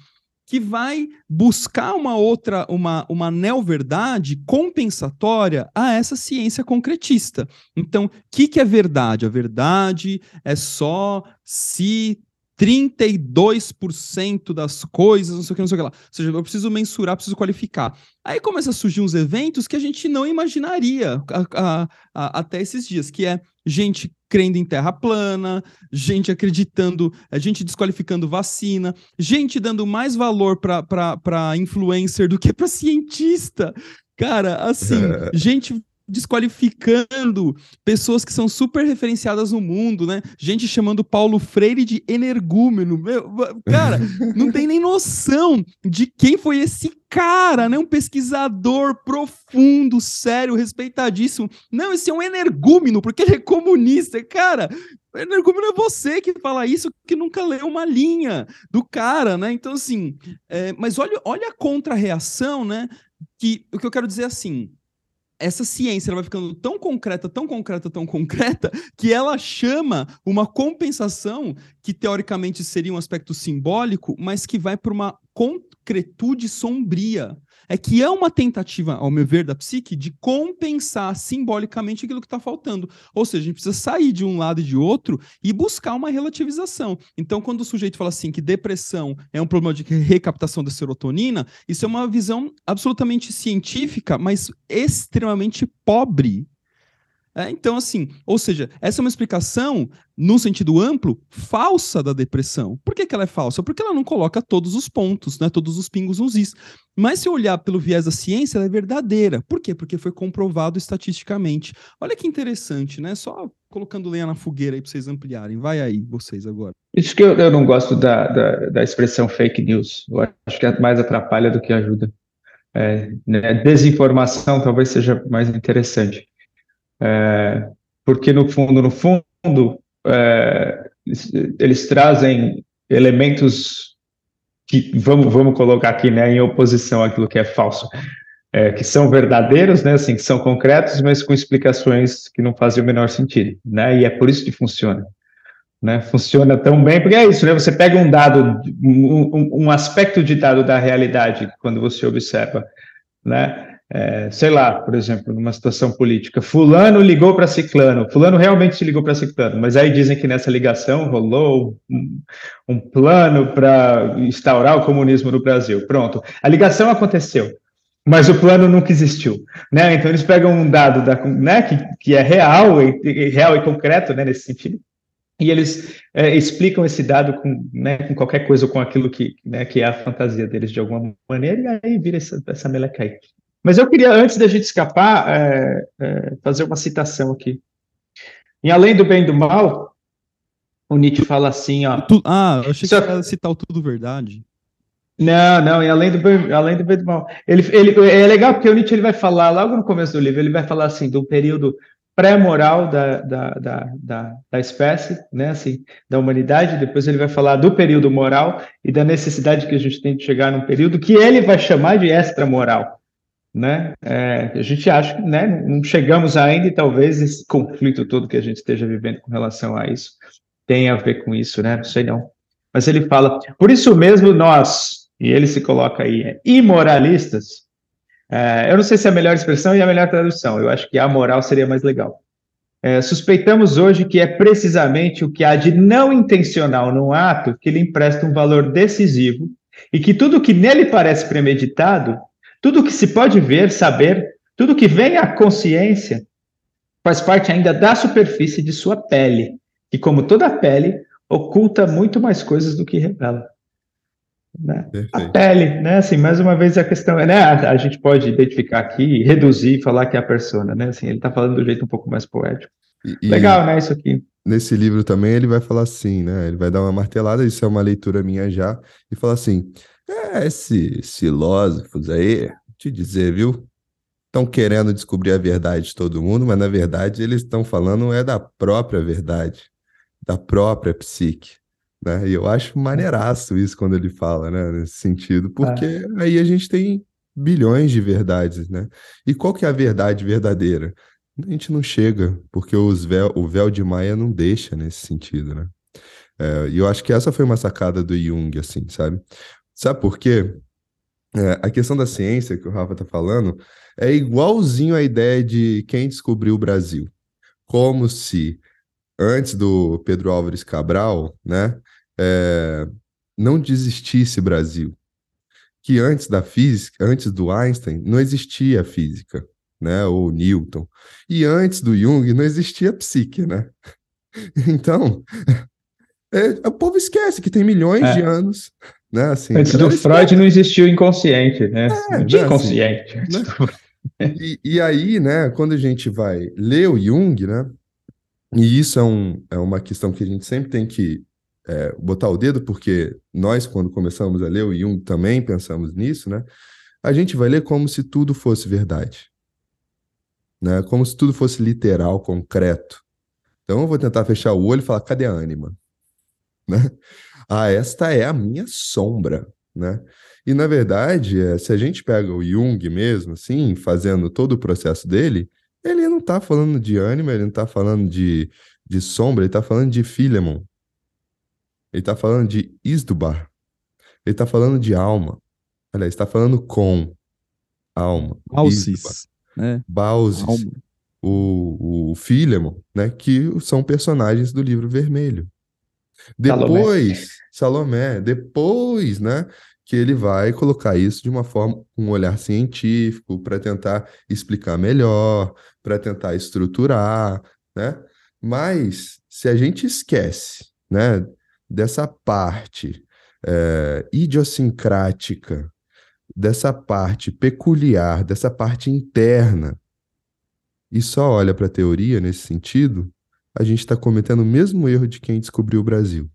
que vai buscar uma outra, uma, uma neo-verdade compensatória a essa ciência concretista. Então, o que, que é verdade? A verdade é só se 32% das coisas, não sei o que, não sei o que lá. Ou seja, eu preciso mensurar, preciso qualificar. Aí começa a surgir uns eventos que a gente não imaginaria a, a, a, até esses dias, que é gente crendo em terra plana, gente acreditando, a gente desqualificando vacina, gente dando mais valor para influencer do que para cientista. Cara, assim, gente desqualificando pessoas que são super referenciadas no mundo, né? Gente chamando Paulo Freire de energúmeno. Meu, cara, não tem nem noção de quem foi esse cara, né? Um pesquisador profundo, sério, respeitadíssimo. Não, esse é um energúmeno, porque ele é comunista. Cara, energúmeno é você que fala isso, que nunca leu uma linha do cara, né? Então, assim, é, mas olha, olha a contra-reação, né? Que o que eu quero dizer é assim essa ciência vai ficando tão concreta, tão concreta, tão concreta, que ela chama uma compensação que teoricamente seria um aspecto simbólico, mas que vai para uma concretude sombria é que é uma tentativa, ao meu ver, da psique de compensar simbolicamente aquilo que está faltando. Ou seja, a gente precisa sair de um lado e de outro e buscar uma relativização. Então, quando o sujeito fala assim que depressão é um problema de recaptação da serotonina, isso é uma visão absolutamente científica, mas extremamente pobre é, então, assim, ou seja, essa é uma explicação, no sentido amplo, falsa da depressão. Por que, que ela é falsa? Porque ela não coloca todos os pontos, né, todos os pingos nos is. Mas se olhar pelo viés da ciência, ela é verdadeira. Por quê? Porque foi comprovado estatisticamente. Olha que interessante, né? Só colocando lenha na fogueira aí para vocês ampliarem. Vai aí, vocês agora.
Isso que eu, eu não gosto da, da, da, expressão fake news. Eu acho que é mais atrapalha do que ajuda. É, né? Desinformação talvez seja mais interessante. É, porque no fundo, no fundo, é, eles, trazem elementos que vamos, vamos colocar aqui, né, em oposição àquilo que é falso, é, que são verdadeiros, né, assim, que são concretos, mas com explicações que não fazem o menor sentido, né, e é por isso que funciona. Né, funciona tão bem, porque é isso, né? Você pega um dado, um, um aspecto de dado da realidade, quando você observa, né? É, sei lá, por exemplo, numa situação política, fulano ligou para ciclano, fulano realmente se ligou para ciclano, mas aí dizem que nessa ligação rolou um, um plano para instaurar o comunismo no Brasil. Pronto, a ligação aconteceu, mas o plano nunca existiu, né? Então eles pegam um dado da, né, que, que é real e, real e concreto, né, nesse sentido, e eles é, explicam esse dado com, né, com qualquer coisa com aquilo que, né, que é a fantasia deles de alguma maneira, e aí vira essa, essa meleca aí. Mas eu queria, antes da gente escapar, é, é, fazer uma citação aqui. Em Além do Bem e do Mal, o Nietzsche fala assim, ó...
Tu, ah, eu achei que você ia citar o Tudo Verdade.
Não, não, em Além do Bem, Além do, bem do Mal. Ele, ele, é legal porque o Nietzsche ele vai falar, logo no começo do livro, ele vai falar assim, do período pré-moral da, da, da, da, da espécie, né, assim, da humanidade, depois ele vai falar do período moral e da necessidade que a gente tem de chegar num período que ele vai chamar de extra-moral, né? É, a gente acha que né, não chegamos ainda e talvez esse conflito todo que a gente esteja vivendo com relação a isso tenha a ver com isso, né? Não sei não. Mas ele fala, por isso mesmo nós, e ele se coloca aí, é, imoralistas, é, eu não sei se é a melhor expressão e a melhor tradução, eu acho que a moral seria mais legal. É, suspeitamos hoje que é precisamente o que há de não intencional no ato que lhe empresta um valor decisivo e que tudo que nele parece premeditado tudo que se pode ver, saber, tudo que vem à consciência, faz parte ainda da superfície de sua pele, que, como toda pele, oculta muito mais coisas do que revela. Né? A pele, né? Assim, mais uma vez a questão é, né? A, a gente pode identificar aqui, reduzir e falar que é a persona, né? Assim, ele está falando do jeito um pouco mais poético. E, Legal, né? Isso aqui.
Nesse livro também ele vai falar assim, né? Ele vai dar uma martelada, isso é uma leitura minha já, e fala assim: é, esses filósofos aí, te dizer, viu? Estão querendo descobrir a verdade de todo mundo, mas na verdade eles estão falando é da própria verdade, da própria psique. Né? E eu acho maneiraço isso quando ele fala, né? Nesse sentido, porque é. aí a gente tem bilhões de verdades, né? E qual que é a verdade verdadeira? A gente não chega, porque os véu, o véu de Maia não deixa nesse sentido, né? É, e eu acho que essa foi uma sacada do Jung, assim, sabe? Sabe por quê? É, a questão da ciência que o Rafa tá falando é igualzinho à ideia de quem descobriu o Brasil. Como se antes do Pedro Álvares Cabral, né, é, não desistisse Brasil. Que antes da física, antes do Einstein, não existia física, né, ou Newton. E antes do Jung não existia psique, né? Então, é, o povo esquece que tem milhões é. de anos, né? Assim,
antes do Freud não existia o inconsciente, né? É, não tinha né, inconsciente. Assim,
né? e, e aí, né, quando a gente vai ler o Jung, né, e isso é, um, é uma questão que a gente sempre tem que é, botar o dedo, porque nós, quando começamos a ler o Jung, também pensamos nisso, né? A gente vai ler como se tudo fosse verdade. Né? Como se tudo fosse literal, concreto. Então eu vou tentar fechar o olho e falar, cadê a ânima? Né? Ah, esta é a minha sombra, né? E na verdade, é, se a gente pega o Jung mesmo, assim, fazendo todo o processo dele, ele não está falando de ânima, ele não está falando de, de sombra, ele está falando de Philemon. Ele está falando de Isdubar. Ele está falando de alma. Aliás, está falando com alma.
Bausis. Né?
Bausis. O, o Philemon, né? Que são personagens do livro vermelho. Depois, Salomé, Salomé depois, né? que ele vai colocar isso de uma forma, um olhar científico, para tentar explicar melhor, para tentar estruturar, né? Mas se a gente esquece, né, dessa parte é, idiosincrática, dessa parte peculiar, dessa parte interna, e só olha para a teoria nesse sentido, a gente está cometendo o mesmo erro de quem descobriu o Brasil.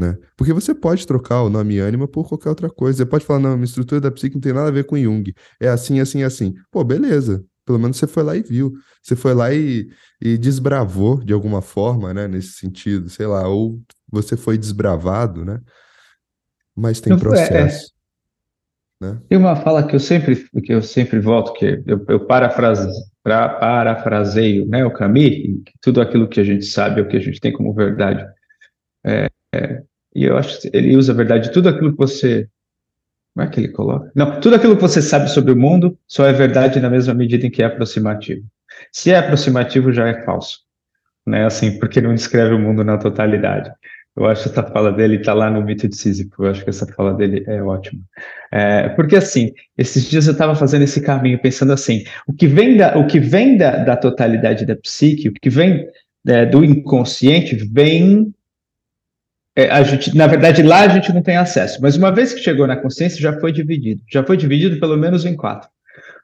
Né? Porque você pode trocar o nome ânima por qualquer outra coisa. Você pode falar, não, minha estrutura da psique não tem nada a ver com Jung. É assim, assim, assim. Pô, beleza. Pelo menos você foi lá e viu. Você foi lá e, e desbravou de alguma forma, né? Nesse sentido, sei lá. Ou você foi desbravado, né? Mas tem processo.
É, é. Né? Tem uma fala que eu sempre, que eu sempre volto, que eu, eu parafrase, pra, parafraseio né, o Camus, tudo aquilo que a gente sabe o que a gente tem como verdade. É, é, e eu acho que ele usa a verdade, tudo aquilo que você. Como é que ele coloca? Não, tudo aquilo que você sabe sobre o mundo só é verdade na mesma medida em que é aproximativo. Se é aproximativo, já é falso. Né? Assim, porque não descreve o mundo na totalidade. Eu acho essa fala dele está lá no mito de Sísifo. Eu acho que essa fala dele é ótima. É, porque assim, esses dias eu estava fazendo esse caminho, pensando assim: o que vem da, o que vem da, da totalidade da psique, o que vem é, do inconsciente, vem é, gente, na verdade, lá a gente não tem acesso, mas uma vez que chegou na consciência, já foi dividido. Já foi dividido pelo menos em quatro.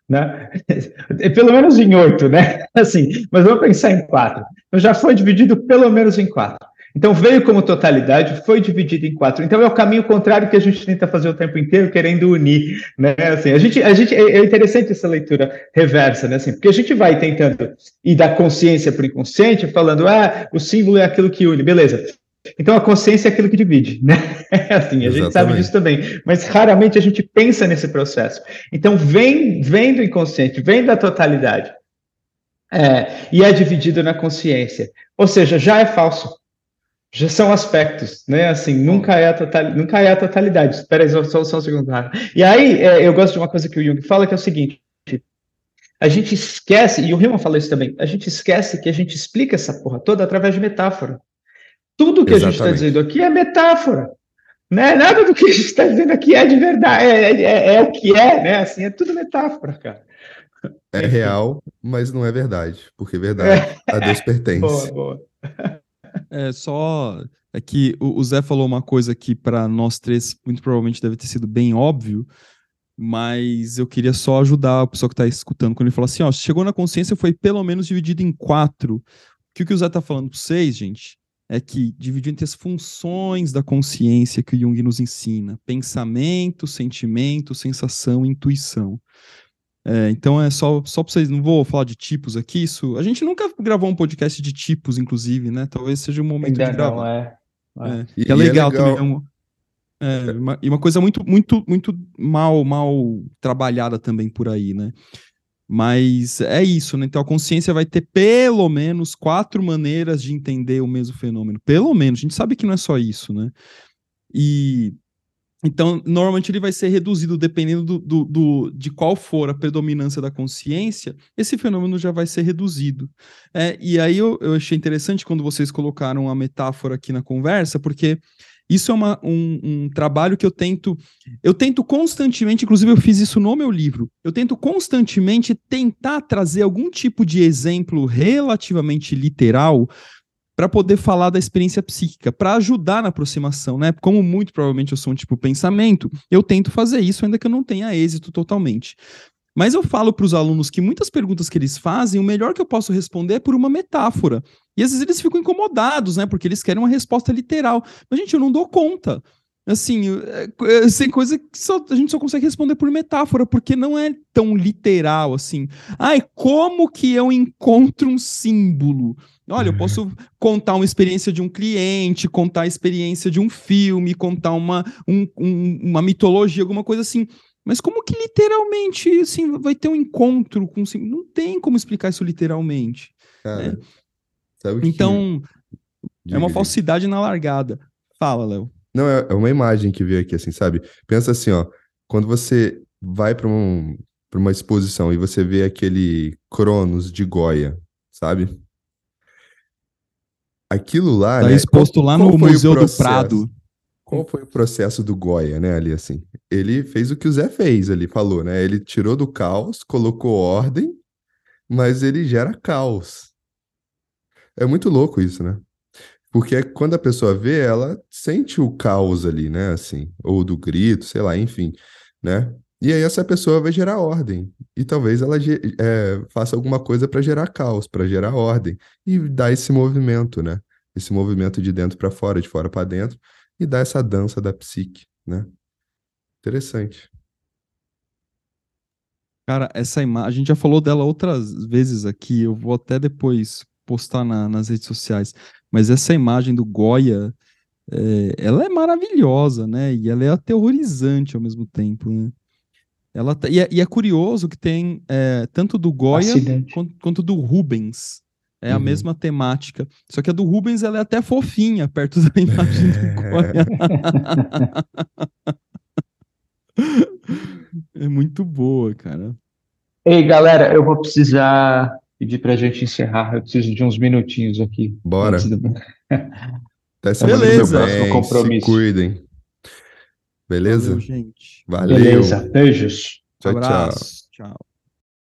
Né? pelo menos em oito, né? Assim, mas vamos pensar em quatro. Então já foi dividido pelo menos em quatro. Então veio como totalidade, foi dividido em quatro. Então é o caminho contrário que a gente tenta fazer o tempo inteiro, querendo unir, né? Assim, a gente, a gente é, é interessante essa leitura reversa, né? Assim, porque a gente vai tentando ir da consciência para o inconsciente, falando, ah, o símbolo é aquilo que une, beleza? Então a consciência é aquilo que divide, né? assim, a gente sabe disso também, mas raramente a gente pensa nesse processo. Então vem, vem do inconsciente, vem da totalidade. É, e é dividido na consciência. Ou seja, já é falso. Já são aspectos, né? Assim, nunca é a, total, nunca é a totalidade. Espera aí, só, só um segundo. E aí, é, eu gosto de uma coisa que o Jung fala, que é o seguinte: a gente esquece, e o Riemann fala isso também, a gente esquece que a gente explica essa porra toda através de metáfora. Tudo que Exatamente. a gente está dizendo aqui é metáfora. Né? Nada do que a gente está dizendo aqui é de verdade, é, é, é, é, o que é, né? Assim, é tudo metáfora, cara.
É real, mas não é verdade, porque verdade a Deus pertence. Boa, boa.
É só é que o, Zé falou uma coisa que para nós três muito provavelmente deve ter sido bem óbvio, mas eu queria só ajudar a pessoa que está escutando quando ele fala assim, ó, chegou na consciência foi pelo menos dividido em quatro. O que o, que o Zé está falando para vocês, gente, é que dividiu entre as funções da consciência que o Jung nos ensina: pensamento, sentimento, sensação, intuição. É, então é só, só para vocês, não vou falar de tipos aqui, isso. A gente nunca gravou um podcast de tipos, inclusive, né? Talvez seja o momento Ainda de gravar. Não, é. é. E, é legal, é legal. também. É, uma, e uma coisa muito, muito, muito mal, mal trabalhada também por aí, né? Mas é isso, né? Então a consciência vai ter pelo menos quatro maneiras de entender o mesmo fenômeno. Pelo menos, a gente sabe que não é só isso, né? E então, normalmente ele vai ser reduzido dependendo do, do, do, de qual for a predominância da consciência, esse fenômeno já vai ser reduzido. É, e aí eu, eu achei interessante quando vocês colocaram a metáfora aqui na conversa, porque isso é uma, um, um, trabalho que eu tento, eu tento constantemente, inclusive eu fiz isso no meu livro, eu tento constantemente tentar trazer algum tipo de exemplo relativamente literal para poder falar da experiência psíquica, para ajudar na aproximação, né? Como muito provavelmente eu sou um tipo pensamento, eu tento fazer isso ainda que eu não tenha êxito totalmente. Mas eu falo para os alunos que muitas perguntas que eles fazem, o melhor que eu posso responder é por uma metáfora. E às vezes eles ficam incomodados, né? Porque eles querem uma resposta literal. Mas, gente, eu não dou conta. Assim, é, é, coisa que só, a gente só consegue responder por metáfora, porque não é tão literal assim. Ai, como que eu encontro um símbolo? Olha, eu posso contar uma experiência de um cliente, contar a experiência de um filme, contar uma, um, um, uma mitologia, alguma coisa assim. Mas como que literalmente assim, vai ter um encontro com símbolo? Não tem como explicar isso literalmente. Cara, né? então, que... é uma falsidade na largada. Fala, Léo.
Não, é, é uma imagem que veio aqui, assim, sabe? Pensa assim, ó, quando você vai para um, uma exposição e você vê aquele Cronos de Goya, sabe? Aquilo lá,
tá
né?
exposto qual, lá no Museu do Prado.
Qual foi o processo do Goya, né, ali assim? Ele fez o que o Zé fez ali, falou, né? Ele tirou do caos, colocou ordem, mas ele gera caos. É muito louco isso, né? Porque quando a pessoa vê, ela sente o caos ali, né? Assim, ou do grito, sei lá, enfim, né? E aí essa pessoa vai gerar ordem. E talvez ela é, faça alguma coisa para gerar caos, para gerar ordem. E dar esse movimento, né? Esse movimento de dentro para fora, de fora para dentro. E dar essa dança da psique, né? Interessante.
Cara, essa imagem, a gente já falou dela outras vezes aqui, eu vou até depois postar na, nas redes sociais. Mas essa imagem do Goya, é, ela é maravilhosa, né? E ela é aterrorizante ao mesmo tempo, né? Ela tá, e, é, e, é, curioso que tem é, tanto do Goya quanto, quanto, do Rubens. É uhum. a mesma temática. Só que a do Rubens ela é até fofinha perto da imagem do Goya. é muito boa, cara.
Ei, galera, eu vou precisar pedir para a gente encerrar. Eu preciso de uns minutinhos aqui.
Bora.
Do...
Até semana Beleza. Bem, compromisso. Se cuidem. Beleza?
Valeu, gente.
Valeu.
Beleza. Beijos.
Tchau, Abraço. tchau. Tchau.